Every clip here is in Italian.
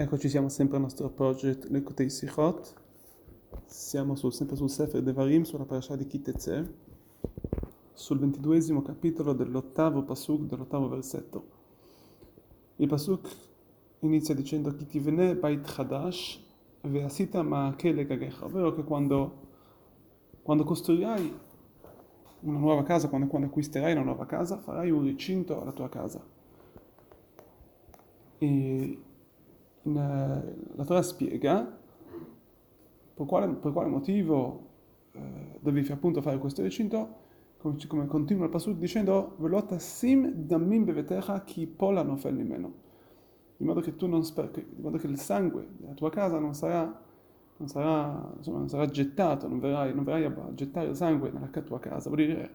Eccoci, siamo sempre al nostro project Lekutei Sichot. Siamo sul, sempre sul Sefer Devarim, sulla parasha di Kitezeh, sul ventiduesimo capitolo dell'ottavo pasuk, dell'ottavo versetto. Il pasuk inizia dicendo Kitivene bait chadash ve'asita ma'ake gagecha, ovvero che quando, quando costruirai una nuova casa, quando, quando acquisterai una nuova casa, farai un recinto alla tua casa. E la Torah spiega per quale, per quale motivo eh, dovevi appunto fare questo recinto, come, come continua il passaggio dicendo Velot sim damim bevetecha chi pola nofel meno in modo che sper- in modo che il sangue della tua casa non sarà, non sarà, insomma, non sarà gettato, non verrai, non verrai a gettare il sangue nella tua casa, vuol dire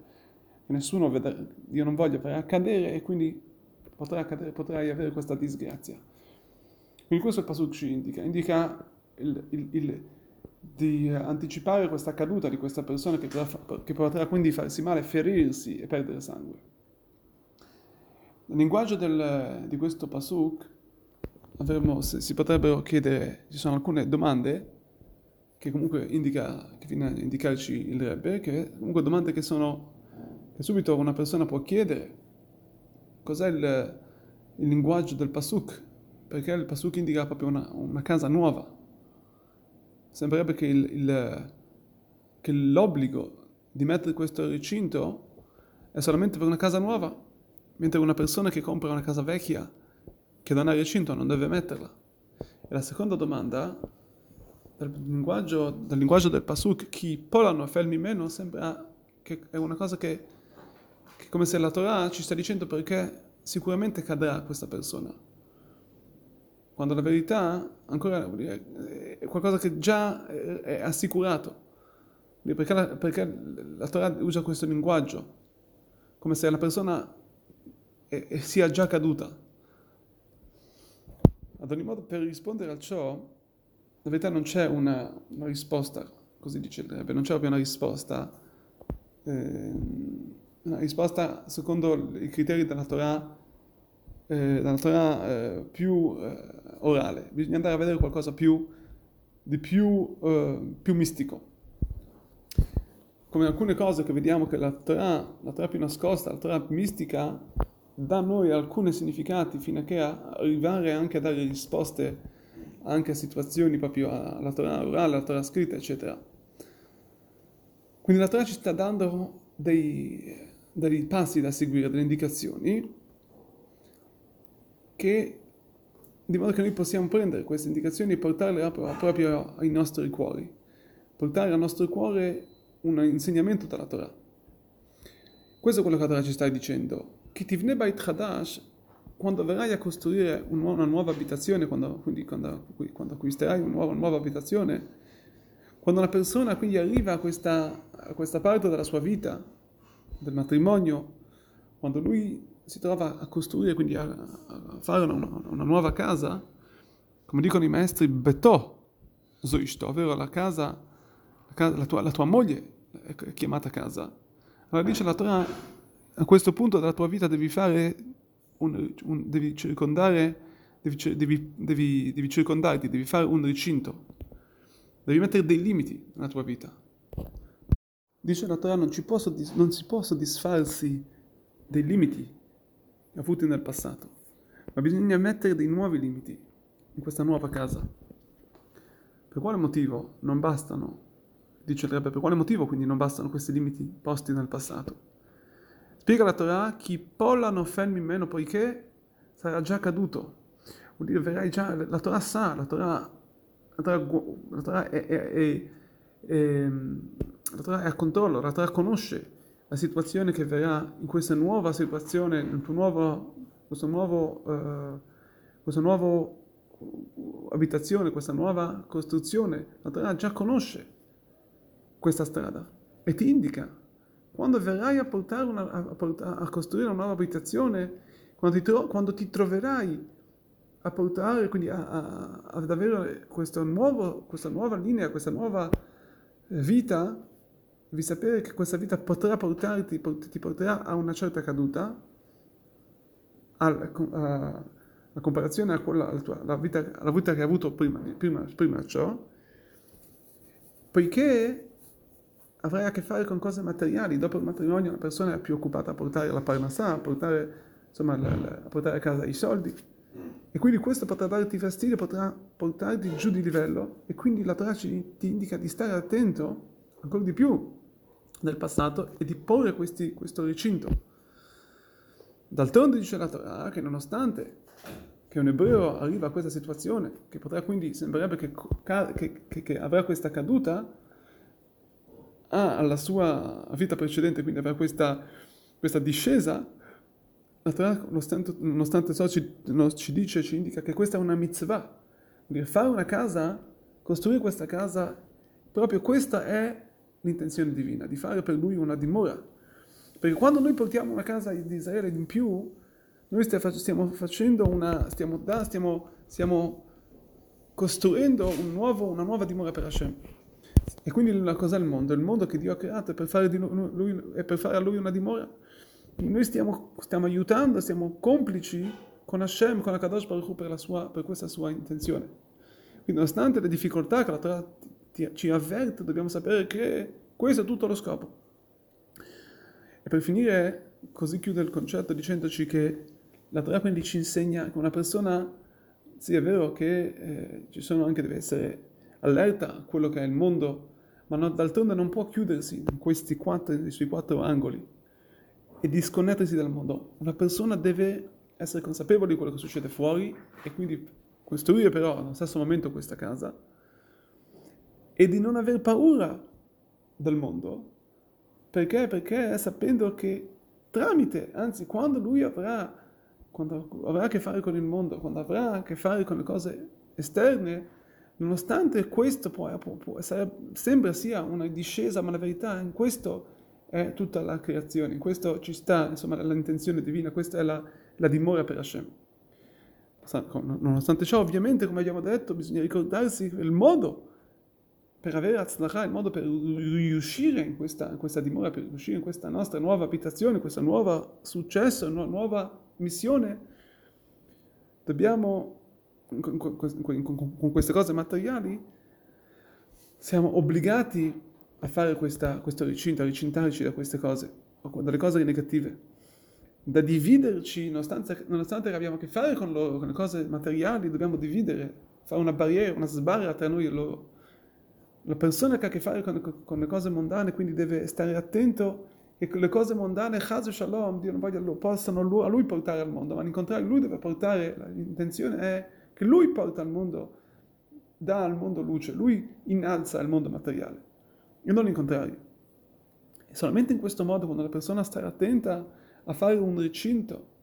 che nessuno vedrà, Dio non voglia farà accadere e quindi potrai, accadere, potrai avere questa disgrazia. Quindi questo il Pasuk ci indica, indica il, il, il, di anticipare questa caduta di questa persona che che potrà quindi farsi male, ferirsi e perdere sangue. Nel linguaggio del, di questo Pasuk avremo, si potrebbero chiedere, ci sono alcune domande che comunque indica, che viene a indicarci il Rebbe, che comunque domande che sono, che subito una persona può chiedere, cos'è il, il linguaggio del Pasuk, perché il Pasuk indica proprio una, una casa nuova. Sembrerebbe che, il, il, che l'obbligo di mettere questo recinto è solamente per una casa nuova, mentre una persona che compra una casa vecchia, che non ha recinto, non deve metterla. E la seconda domanda, dal linguaggio, dal linguaggio del Pasuk, chi polano felmi meno, sembra che è una cosa che, che come se la Torah ci sta dicendo perché sicuramente cadrà questa persona quando la verità ancora è qualcosa che già è assicurato. Perché la, perché la Torah usa questo linguaggio, come se la persona è, è, sia già caduta. Ad ogni modo, per rispondere a ciò, la verità non c'è una, una risposta, così dice il Rebbe, non c'è proprio una risposta, eh, una risposta secondo i criteri della Torah eh, dalla Torah eh, più eh, orale, bisogna andare a vedere qualcosa più, di più, eh, più, mistico. Come alcune cose che vediamo che la Torah, la Torah più nascosta, la Torah mistica, dà a noi alcuni significati fino a che arrivare anche a dare risposte anche a situazioni proprio alla Torah orale, alla Torah scritta, eccetera. Quindi la Torah ci sta dando dei, dei passi da seguire, delle indicazioni che di modo che noi possiamo prendere queste indicazioni e portarle proprio ai nostri cuori, portare al nostro cuore un insegnamento dalla Torah. Questo è quello che la Torah ci sta dicendo. Quando verrai a costruire una nuova abitazione, quando, quindi quando, quando acquisterai una nuova, una nuova, abitazione, quando una persona quindi arriva a questa, a questa parte della sua vita, del matrimonio, quando lui si trova a costruire, quindi a, a fare una, una, nuova casa, come dicono i maestri, Betò Zoishto, ovvero la casa, la, casa, la, tua, la tua moglie è chiamata casa. Allora dice la Torah, a questo punto della tua vita devi fare, un, un, devi circondare, devi, devi, devi, devi circondarti, devi fare un recinto, devi mettere dei limiti nella tua vita. Dice la Torah, non, non si può soddisfarsi dei limiti avuti nel passato, ma bisogna mettere dei nuovi limiti in questa nuova casa. Per quale motivo non bastano, dice il Rebbe, per quale motivo quindi non bastano questi limiti posti nel passato? Spiega la Torah, chi pollano fermi meno poiché sarà già caduto. Vuol dire, verrai già, la Torah sa, la Torah, la Torah, la Torah è, è, è, è, la Torah è a controllo, la Torah conosce la situazione che verrà in questa nuova situazione, in nuovo, questo nuovo, uh, questa nuova abitazione, questa nuova costruzione, la Torah già conosce questa strada e ti indica quando verrai a, una, a, portare, a costruire una nuova abitazione, quando ti, tro, quando ti troverai a portare, quindi a, ad avere questa, nuovo, questa nuova linea, questa nuova vita, devi sapere che questa vita potrà portarti, ti porterà a una certa caduta, a, a, la comparazione a quella, alla, tua, alla, vita, alla vita che hai avuto prima, prima, prima ciò, poiché avrai a che fare con cose materiali, dopo il matrimonio una persona è più occupata a portare la parnassà, a portare, insomma, la, la, a portare a casa i soldi, e quindi questo potrà darti fastidio, potrà portarti giù di livello, e quindi la Torah ci, ti indica di stare attento ancora di più nel passato e di porre questi, questo recinto. D'altronde dice la Torah che nonostante che un ebreo arriva a questa situazione, che potrà quindi, sembrerebbe che, che, che, che avrà questa caduta, ha alla sua vita precedente, quindi avrà questa, questa discesa, la Torah, nonostante, ciò, ci, ci dice, ci indica che questa è una mitzvah, di fare una casa, costruire questa casa, proprio questa è l'intenzione divina, di fare per lui una dimora. Perché quando noi portiamo una casa di Israele in più, noi stiamo facendo una, stiamo, stiamo, stiamo costruendo un nuovo, una nuova dimora per Hashem. E quindi cos'è il mondo? Il mondo che Dio ha creato è per fare, lui, è per fare a lui una dimora. Noi stiamo, stiamo, aiutando, siamo complici con Hashem, con la Kadosh Baruch Hu per, la sua, per questa sua intenzione. Quindi nonostante le difficoltà che la Torah ci avverte, dobbiamo sapere che questo è tutto lo scopo. E per finire, così chiude il concetto dicendoci che la quindi ci insegna che una persona, sì è vero che eh, ci sono anche, deve essere allerta a quello che è il mondo, ma non, d'altronde non può chiudersi in questi quattro, sui quattro angoli e disconnettersi dal mondo. Una persona deve essere consapevole di quello che succede fuori e quindi costruire però allo stesso momento questa casa e di non aver paura del mondo. Perché? Perché sapendo che tramite, anzi quando lui avrà, quando avrà a che fare con il mondo, quando avrà a che fare con le cose esterne, nonostante questo può, può, può, sembra sia una discesa, ma la verità in questo è tutta la creazione, in questo ci sta insomma, l'intenzione divina, questa è la, la dimora per Hashem. Nonostante ciò, ovviamente, come abbiamo detto, bisogna ricordarsi il modo per avere Atzlacha, il modo per riuscire in questa, in questa, dimora, per riuscire in questa nostra nuova abitazione, questa nuova successo, una nuova missione, dobbiamo, con, con, con, con queste cose materiali, siamo obbligati a fare questa, questo ricinto, a ricintarci da queste cose, dalle cose negative, da dividerci, nonostante, nonostante abbiamo a che fare con loro, con le cose materiali, dobbiamo dividere, fare una barriera, una sbarra tra noi e loro la persona che ha a che fare con, con, le cose mondane, quindi deve stare attento che le cose mondane, Chaz Shalom, Dio non voglia, lo possano a lui portare al mondo, ma in contrario lui deve portare, l'intenzione è che lui porta al mondo, dà al mondo luce, lui innalza il mondo materiale, e non il contrario. E solamente in questo modo, quando la persona sta attenta a fare un recinto,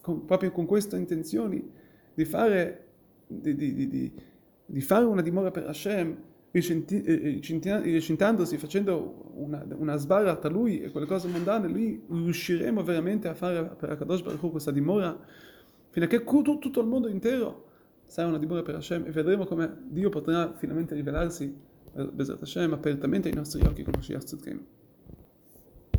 con, proprio con queste intenzioni, di fare, di, di, di, di fare una dimora per Hashem, ricintandosi, facendo una, una sbarra tra lui e quelle cose mondane, lui riusciremo veramente a fare per Akadosh Baruch Hu questa dimora, fino a che tutto il mondo intero sarà una dimora per Hashem e vedremo come Dio potrà finalmente rivelarsi, Bezat Hashem, apertamente ai nostri occhi come Mashiach Tzidkenu.